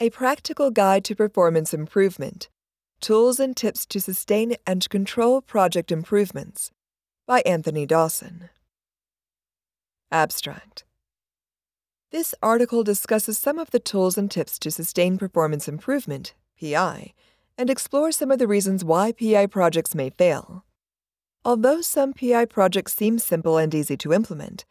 A Practical Guide to Performance Improvement Tools and Tips to Sustain and Control Project Improvements by Anthony Dawson. Abstract This article discusses some of the tools and tips to sustain performance improvement, PI, and explores some of the reasons why PI projects may fail. Although some PI projects seem simple and easy to implement,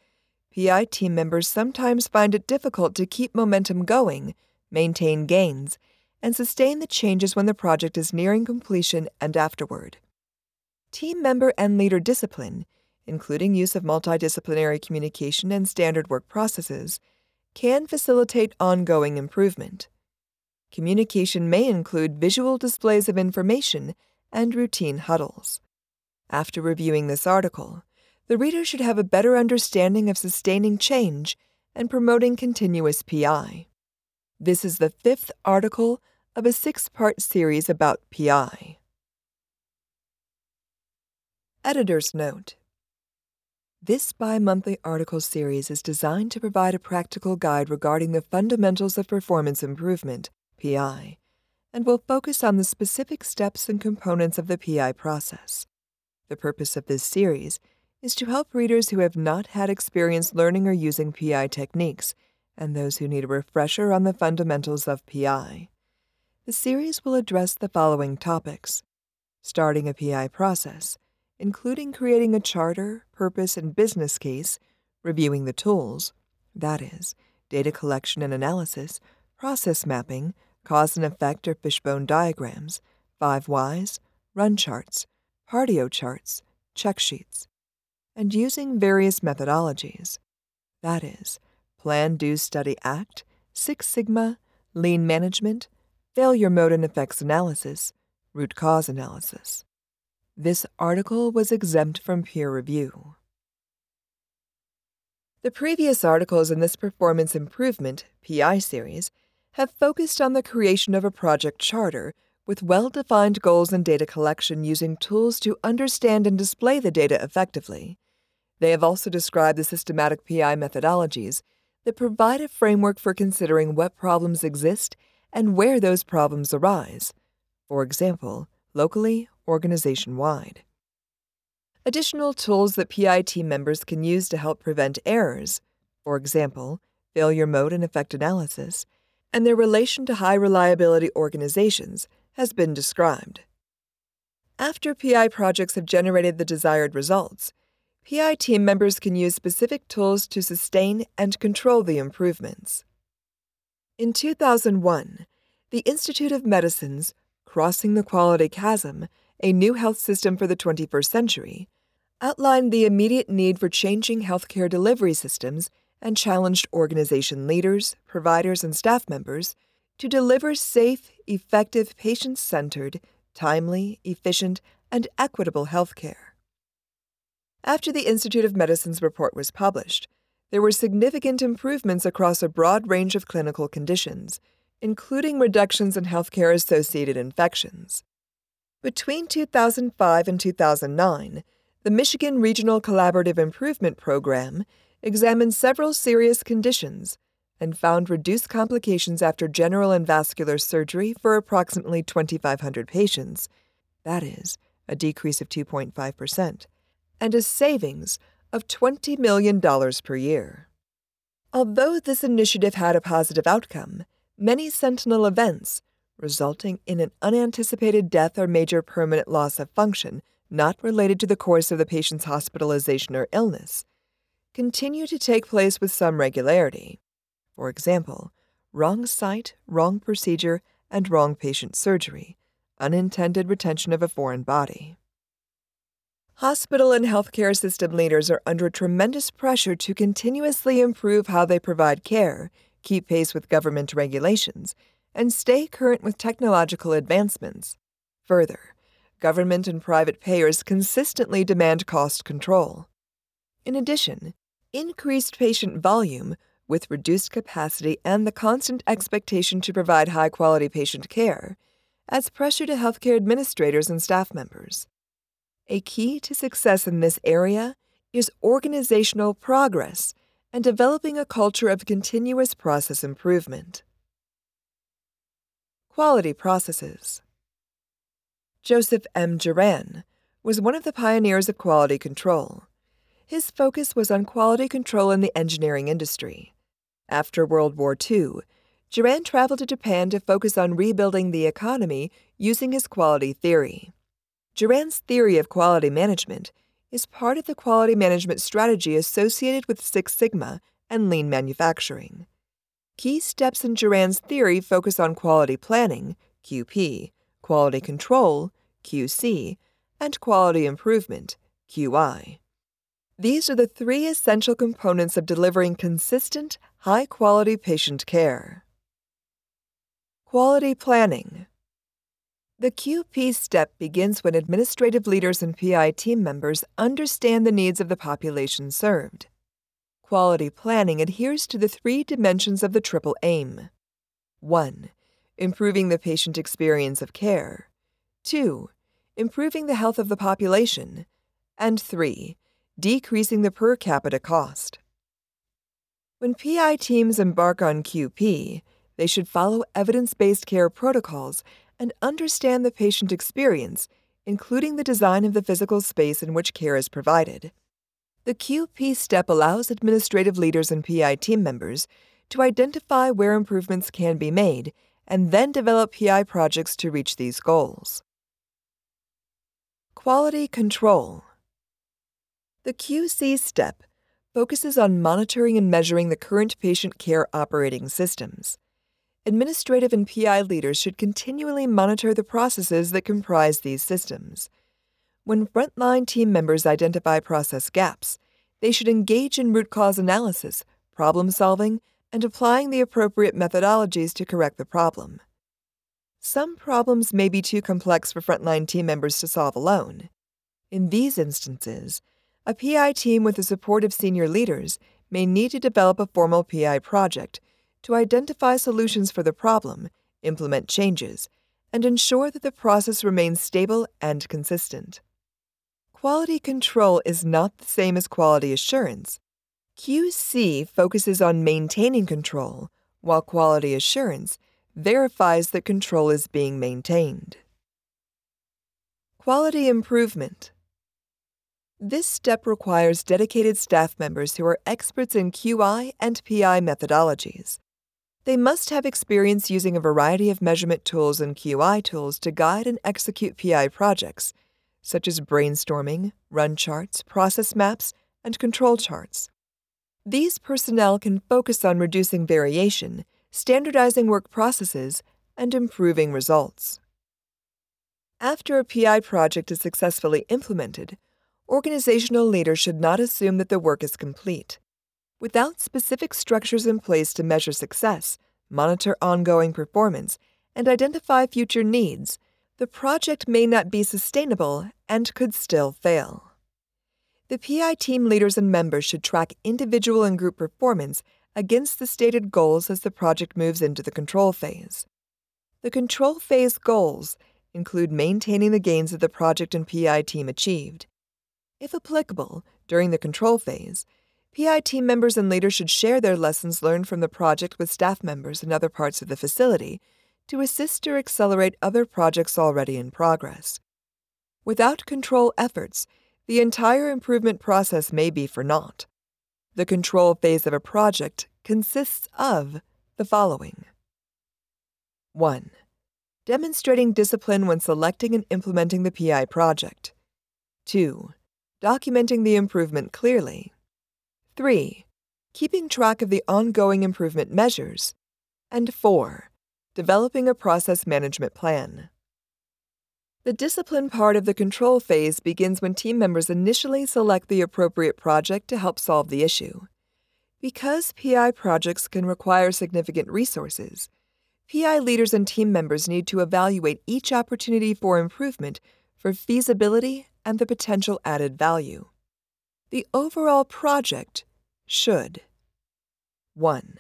PI team members sometimes find it difficult to keep momentum going maintain gains, and sustain the changes when the project is nearing completion and afterward. Team member and leader discipline, including use of multidisciplinary communication and standard work processes, can facilitate ongoing improvement. Communication may include visual displays of information and routine huddles. After reviewing this article, the reader should have a better understanding of sustaining change and promoting continuous PI. This is the fifth article of a six part series about PI. Editor's Note This bi monthly article series is designed to provide a practical guide regarding the fundamentals of performance improvement, PI, and will focus on the specific steps and components of the PI process. The purpose of this series is to help readers who have not had experience learning or using PI techniques and those who need a refresher on the fundamentals of PI. The series will address the following topics starting a PI process, including creating a charter, purpose, and business case, reviewing the tools that is, data collection and analysis, process mapping, cause and effect or fishbone diagrams, five whys, run charts, Pareto charts, check sheets, and using various methodologies that is, Plan, Do, Study, Act, Six Sigma, Lean Management, Failure Mode and Effects Analysis, Root Cause Analysis. This article was exempt from peer review. The previous articles in this Performance Improvement PI series have focused on the creation of a project charter with well defined goals and data collection using tools to understand and display the data effectively. They have also described the systematic PI methodologies that provide a framework for considering what problems exist and where those problems arise, for example, locally, organization wide. Additional tools that PIT members can use to help prevent errors, for example, failure mode and effect analysis, and their relation to high reliability organizations, has been described. After PI projects have generated the desired results, PI team members can use specific tools to sustain and control the improvements. In 2001, the Institute of Medicine's Crossing the Quality Chasm, a new health system for the 21st century, outlined the immediate need for changing healthcare delivery systems and challenged organization leaders, providers, and staff members to deliver safe, effective, patient centered, timely, efficient, and equitable healthcare. After the Institute of Medicine's report was published, there were significant improvements across a broad range of clinical conditions, including reductions in healthcare associated infections. Between 2005 and 2009, the Michigan Regional Collaborative Improvement Program examined several serious conditions and found reduced complications after general and vascular surgery for approximately 2,500 patients. That is, a decrease of 2.5% and a savings of $20 million per year. Although this initiative had a positive outcome, many sentinel events, resulting in an unanticipated death or major permanent loss of function not related to the course of the patient's hospitalization or illness, continue to take place with some regularity. For example, wrong site, wrong procedure, and wrong patient surgery, unintended retention of a foreign body. Hospital and healthcare system leaders are under tremendous pressure to continuously improve how they provide care, keep pace with government regulations, and stay current with technological advancements. Further, government and private payers consistently demand cost control. In addition, increased patient volume, with reduced capacity and the constant expectation to provide high quality patient care, adds pressure to healthcare administrators and staff members. A key to success in this area is organizational progress and developing a culture of continuous process improvement. Quality processes. Joseph M. Juran was one of the pioneers of quality control. His focus was on quality control in the engineering industry. After World War II, Juran traveled to Japan to focus on rebuilding the economy using his quality theory. Juran's theory of quality management is part of the quality management strategy associated with Six Sigma and lean manufacturing. Key steps in Juran's theory focus on quality planning, QP, quality control, QC, and quality improvement, QI. These are the three essential components of delivering consistent, high quality patient care. Quality planning. The QP step begins when administrative leaders and PI team members understand the needs of the population served. Quality planning adheres to the three dimensions of the triple aim 1. Improving the patient experience of care, 2. Improving the health of the population, and 3 decreasing the per capita cost. When PI teams embark on QP, they should follow evidence based care protocols and understand the patient experience, including the design of the physical space in which care is provided. The QP step allows administrative leaders and PI team members to identify where improvements can be made and then develop PI projects to reach these goals. Quality control. The QC step focuses on monitoring and measuring the current patient care operating systems. Administrative and PI leaders should continually monitor the processes that comprise these systems. When frontline team members identify process gaps, they should engage in root cause analysis, problem solving, and applying the appropriate methodologies to correct the problem. Some problems may be too complex for frontline team members to solve alone. In these instances, a PI team with the support of senior leaders may need to develop a formal PI project to identify solutions for the problem, implement changes, and ensure that the process remains stable and consistent. Quality control is not the same as quality assurance. QC focuses on maintaining control, while quality assurance verifies that control is being maintained. Quality improvement. This step requires dedicated staff members who are experts in QI and PI methodologies. They must have experience using a variety of measurement tools and QI tools to guide and execute PI projects, such as brainstorming, run charts, process maps, and control charts. These personnel can focus on reducing variation, standardizing work processes, and improving results. After a PI project is successfully implemented, organizational leaders should not assume that the work is complete. Without specific structures in place to measure success, monitor ongoing performance, and identify future needs, the project may not be sustainable and could still fail. The PI team leaders and members should track individual and group performance against the stated goals as the project moves into the control phase. The control phase goals include maintaining the gains that the project and PI team achieved, if applicable, during the control phase, PI team members and leaders should share their lessons learned from the project with staff members in other parts of the facility to assist or accelerate other projects already in progress. Without control efforts, the entire improvement process may be for naught. The control phase of a project consists of the following 1. Demonstrating discipline when selecting and implementing the PI project. 2 documenting the improvement clearly. 3. Keeping track of the ongoing improvement measures. And 4. Developing a process management plan. The discipline part of the control phase begins when team members initially select the appropriate project to help solve the issue. Because PI projects can require significant resources, PI leaders and team members need to evaluate each opportunity for improvement for feasibility and the potential added value. The overall project should 1.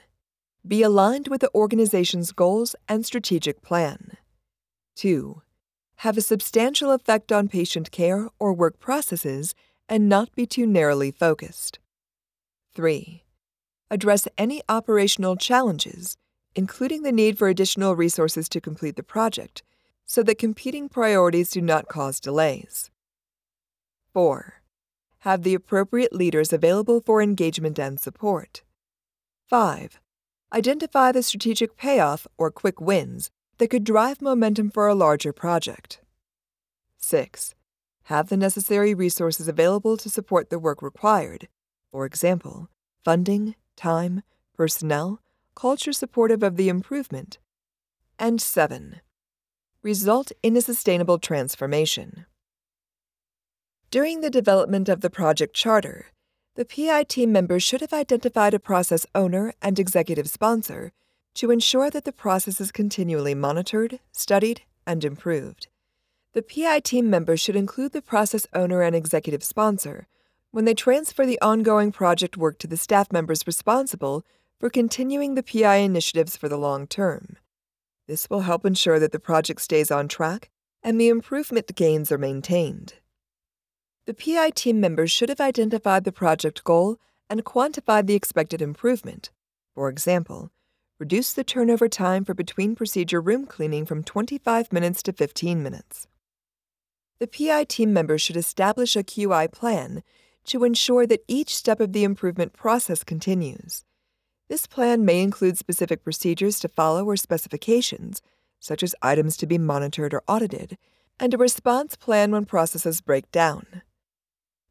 Be aligned with the organization's goals and strategic plan. 2. Have a substantial effect on patient care or work processes and not be too narrowly focused. 3. Address any operational challenges, including the need for additional resources to complete the project so that competing priorities do not cause delays. 4. Have the appropriate leaders available for engagement and support. 5. Identify the strategic payoff or quick wins that could drive momentum for a larger project. 6. Have the necessary resources available to support the work required, for example, funding, time, personnel, culture supportive of the improvement. And 7. Result in a sustainable transformation. During the development of the project charter, the PI team members should have identified a process owner and executive sponsor to ensure that the process is continually monitored, studied, and improved. The PI team members should include the process owner and executive sponsor when they transfer the ongoing project work to the staff members responsible for continuing the PI initiatives for the long term. This will help ensure that the project stays on track and the improvement gains are maintained. The PI team members should have identified the project goal and quantified the expected improvement. For example, reduce the turnover time for between procedure room cleaning from 25 minutes to 15 minutes. The PI team members should establish a QI plan to ensure that each step of the improvement process continues. This plan may include specific procedures to follow or specifications, such as items to be monitored or audited, and a response plan when processes break down.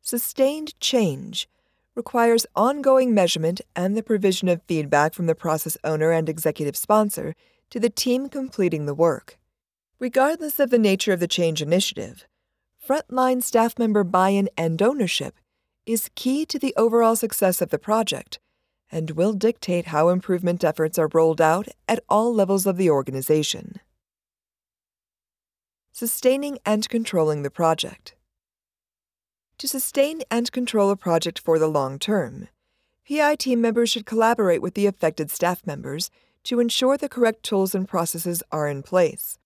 Sustained change requires ongoing measurement and the provision of feedback from the process owner and executive sponsor to the team completing the work. Regardless of the nature of the change initiative, frontline staff member buy in and ownership is key to the overall success of the project and will dictate how improvement efforts are rolled out at all levels of the organization. Sustaining and controlling the project. To sustain and control a project for the long term, PI team members should collaborate with the affected staff members to ensure the correct tools and processes are in place.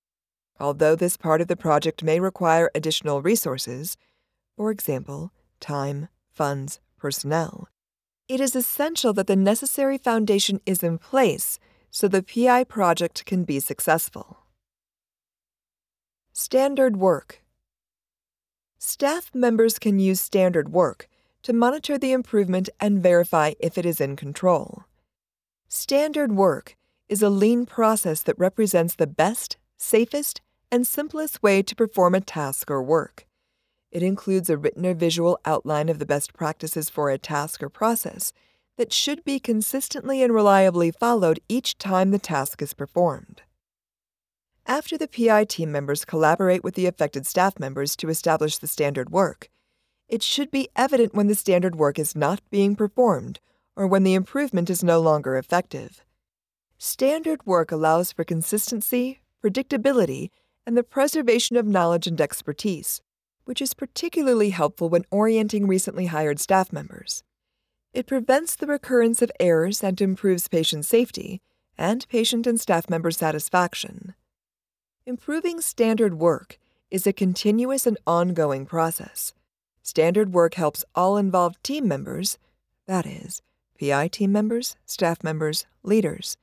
Although this part of the project may require additional resources, for example, time, funds, personnel, it is essential that the necessary foundation is in place so the PI project can be successful. Standard work. Staff members can use standard work to monitor the improvement and verify if it is in control. Standard work is a lean process that represents the best, safest, and simplest way to perform a task or work. It includes a written or visual outline of the best practices for a task or process that should be consistently and reliably followed each time the task is performed. After the PI team members collaborate with the affected staff members to establish the standard work, it should be evident when the standard work is not being performed or when the improvement is no longer effective. Standard work allows for consistency, predictability, and the preservation of knowledge and expertise, which is particularly helpful when orienting recently hired staff members. It prevents the recurrence of errors and improves patient safety and patient and staff member satisfaction. Improving standard work is a continuous and ongoing process. Standard work helps all involved team members, that is, PI team members, staff members, leaders,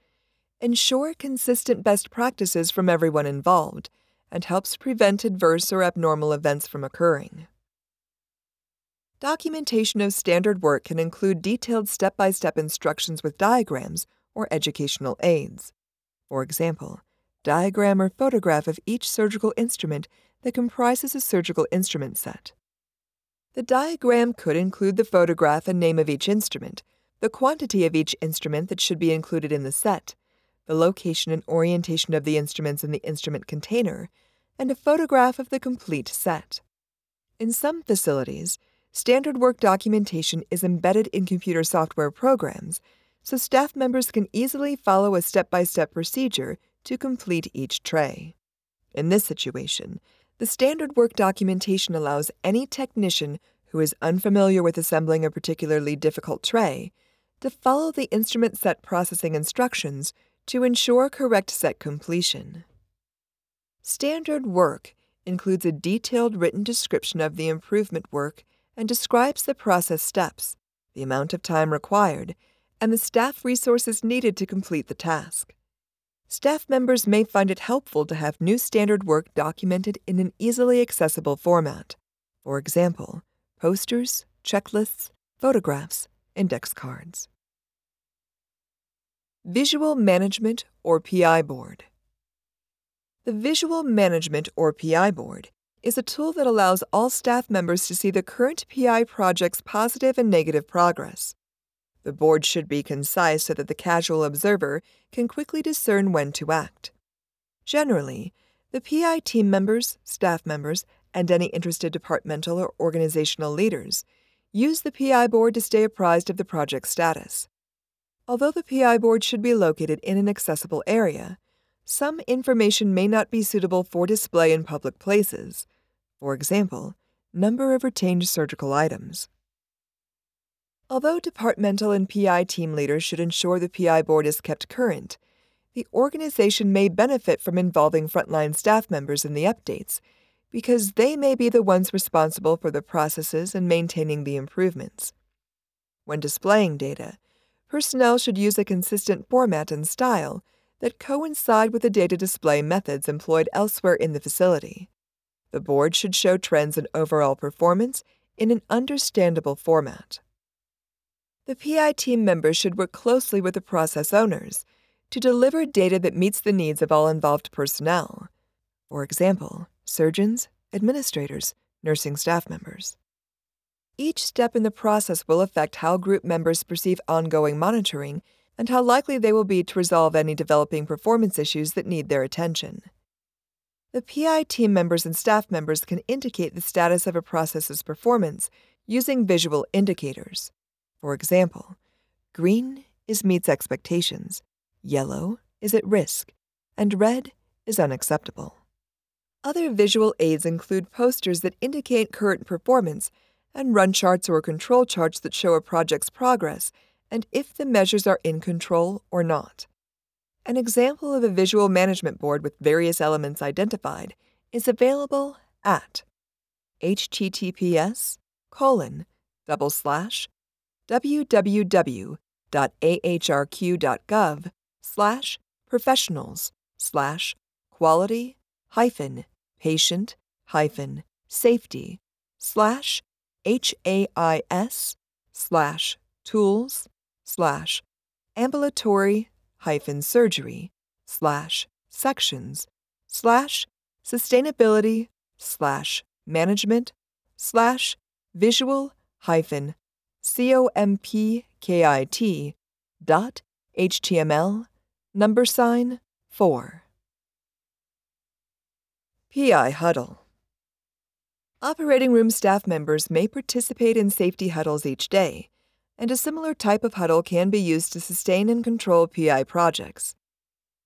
ensure consistent best practices from everyone involved and helps prevent adverse or abnormal events from occurring. Documentation of standard work can include detailed step by step instructions with diagrams or educational aids. For example, diagram or photograph of each surgical instrument that comprises a surgical instrument set. The diagram could include the photograph and name of each instrument, the quantity of each instrument that should be included in the set, the location and orientation of the instruments in the instrument container, and a photograph of the complete set. In some facilities, standard work documentation is embedded in computer software programs, so staff members can easily follow a step by step procedure to complete each tray. In this situation, the standard work documentation allows any technician who is unfamiliar with assembling a particularly difficult tray to follow the instrument set processing instructions to ensure correct set completion. Standard work includes a detailed written description of the improvement work and describes the process steps, the amount of time required, and the staff resources needed to complete the task. Staff members may find it helpful to have new standard work documented in an easily accessible format. For example, posters, checklists, photographs, index cards. Visual Management or PI Board. The Visual Management or PI Board is a tool that allows all staff members to see the current PI project's positive and negative progress. The board should be concise so that the casual observer can quickly discern when to act. Generally, the PI team members, staff members, and any interested departmental or organizational leaders use the PI board to stay apprised of the project status. Although the PI board should be located in an accessible area, some information may not be suitable for display in public places. For example, number of retained surgical items. Although departmental and PI team leaders should ensure the PI board is kept current, the organization may benefit from involving frontline staff members in the updates because they may be the ones responsible for the processes and maintaining the improvements. When displaying data, personnel should use a consistent format and style that coincide with the data display methods employed elsewhere in the facility. The board should show trends in overall performance in an understandable format. The PI team members should work closely with the process owners to deliver data that meets the needs of all involved personnel. For example, surgeons, administrators, nursing staff members. Each step in the process will affect how group members perceive ongoing monitoring and how likely they will be to resolve any developing performance issues that need their attention. The PI team members and staff members can indicate the status of a process's performance using visual indicators. For example, green is meets expectations, yellow is at risk, and red is unacceptable. Other visual aids include posters that indicate current performance and run charts or control charts that show a project's progress and if the measures are in control or not. An example of a visual management board with various elements identified is available at https colon double slash www.ahrq.gov slash professionals slash quality hyphen patient hyphen safety slash HAIS slash tools slash ambulatory hyphen surgery slash sections slash sustainability slash management slash visual hyphen compkit dot html number sign 4 PI huddle Operating room staff members may participate in safety huddles each day, and a similar type of huddle can be used to sustain and control PI projects.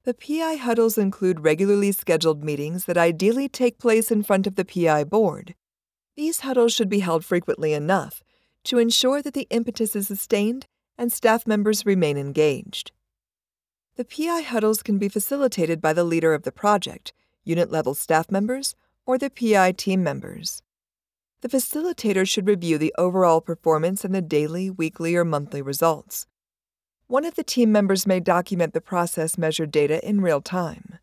The PI huddles include regularly scheduled meetings that ideally take place in front of the PI board. These huddles should be held frequently enough to ensure that the impetus is sustained and staff members remain engaged. The PI huddles can be facilitated by the leader of the project, unit level staff members, or the PI team members. The facilitator should review the overall performance and the daily, weekly, or monthly results. One of the team members may document the process measured data in real time.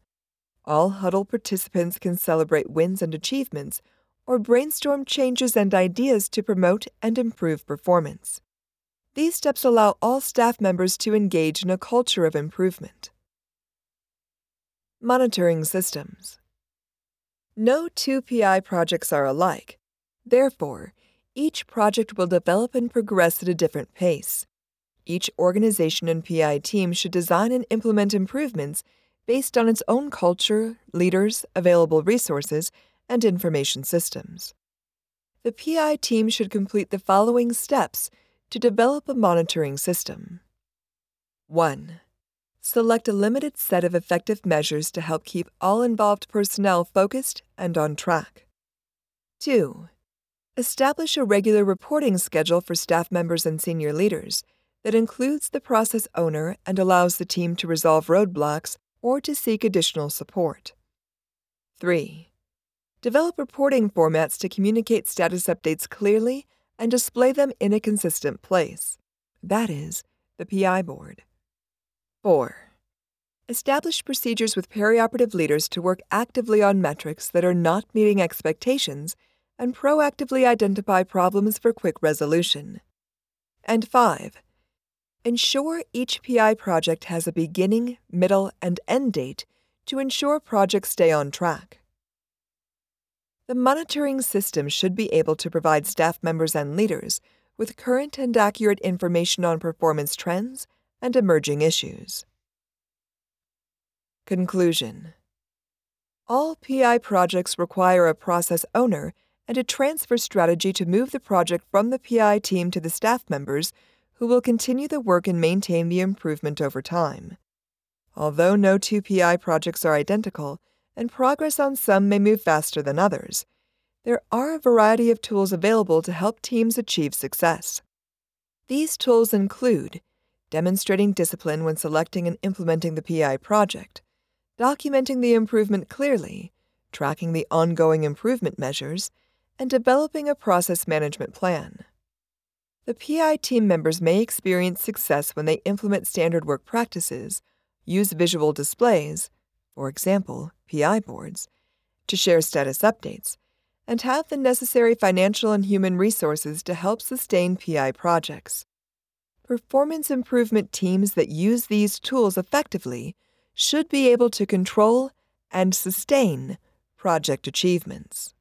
All huddle participants can celebrate wins and achievements or brainstorm changes and ideas to promote and improve performance. These steps allow all staff members to engage in a culture of improvement. Monitoring systems. No two PI projects are alike, Therefore, each project will develop and progress at a different pace. Each organization and PI team should design and implement improvements based on its own culture, leaders, available resources, and information systems. The PI team should complete the following steps to develop a monitoring system. 1. Select a limited set of effective measures to help keep all involved personnel focused and on track. 2. Establish a regular reporting schedule for staff members and senior leaders that includes the process owner and allows the team to resolve roadblocks or to seek additional support. 3. Develop reporting formats to communicate status updates clearly and display them in a consistent place. That is, the PI board. 4. Establish procedures with perioperative leaders to work actively on metrics that are not meeting expectations and proactively identify problems for quick resolution. And 5. Ensure each PI project has a beginning, middle, and end date to ensure projects stay on track. The monitoring system should be able to provide staff members and leaders with current and accurate information on performance trends and emerging issues. Conclusion All PI projects require a process owner and a transfer strategy to move the project from the PI team to the staff members who will continue the work and maintain the improvement over time. Although no two PI projects are identical, and progress on some may move faster than others, there are a variety of tools available to help teams achieve success. These tools include demonstrating discipline when selecting and implementing the PI project, documenting the improvement clearly, tracking the ongoing improvement measures, and developing a process management plan. The PI team members may experience success when they implement standard work practices, use visual displays, for example, PI boards, to share status updates, and have the necessary financial and human resources to help sustain PI projects. Performance improvement teams that use these tools effectively should be able to control and sustain project achievements.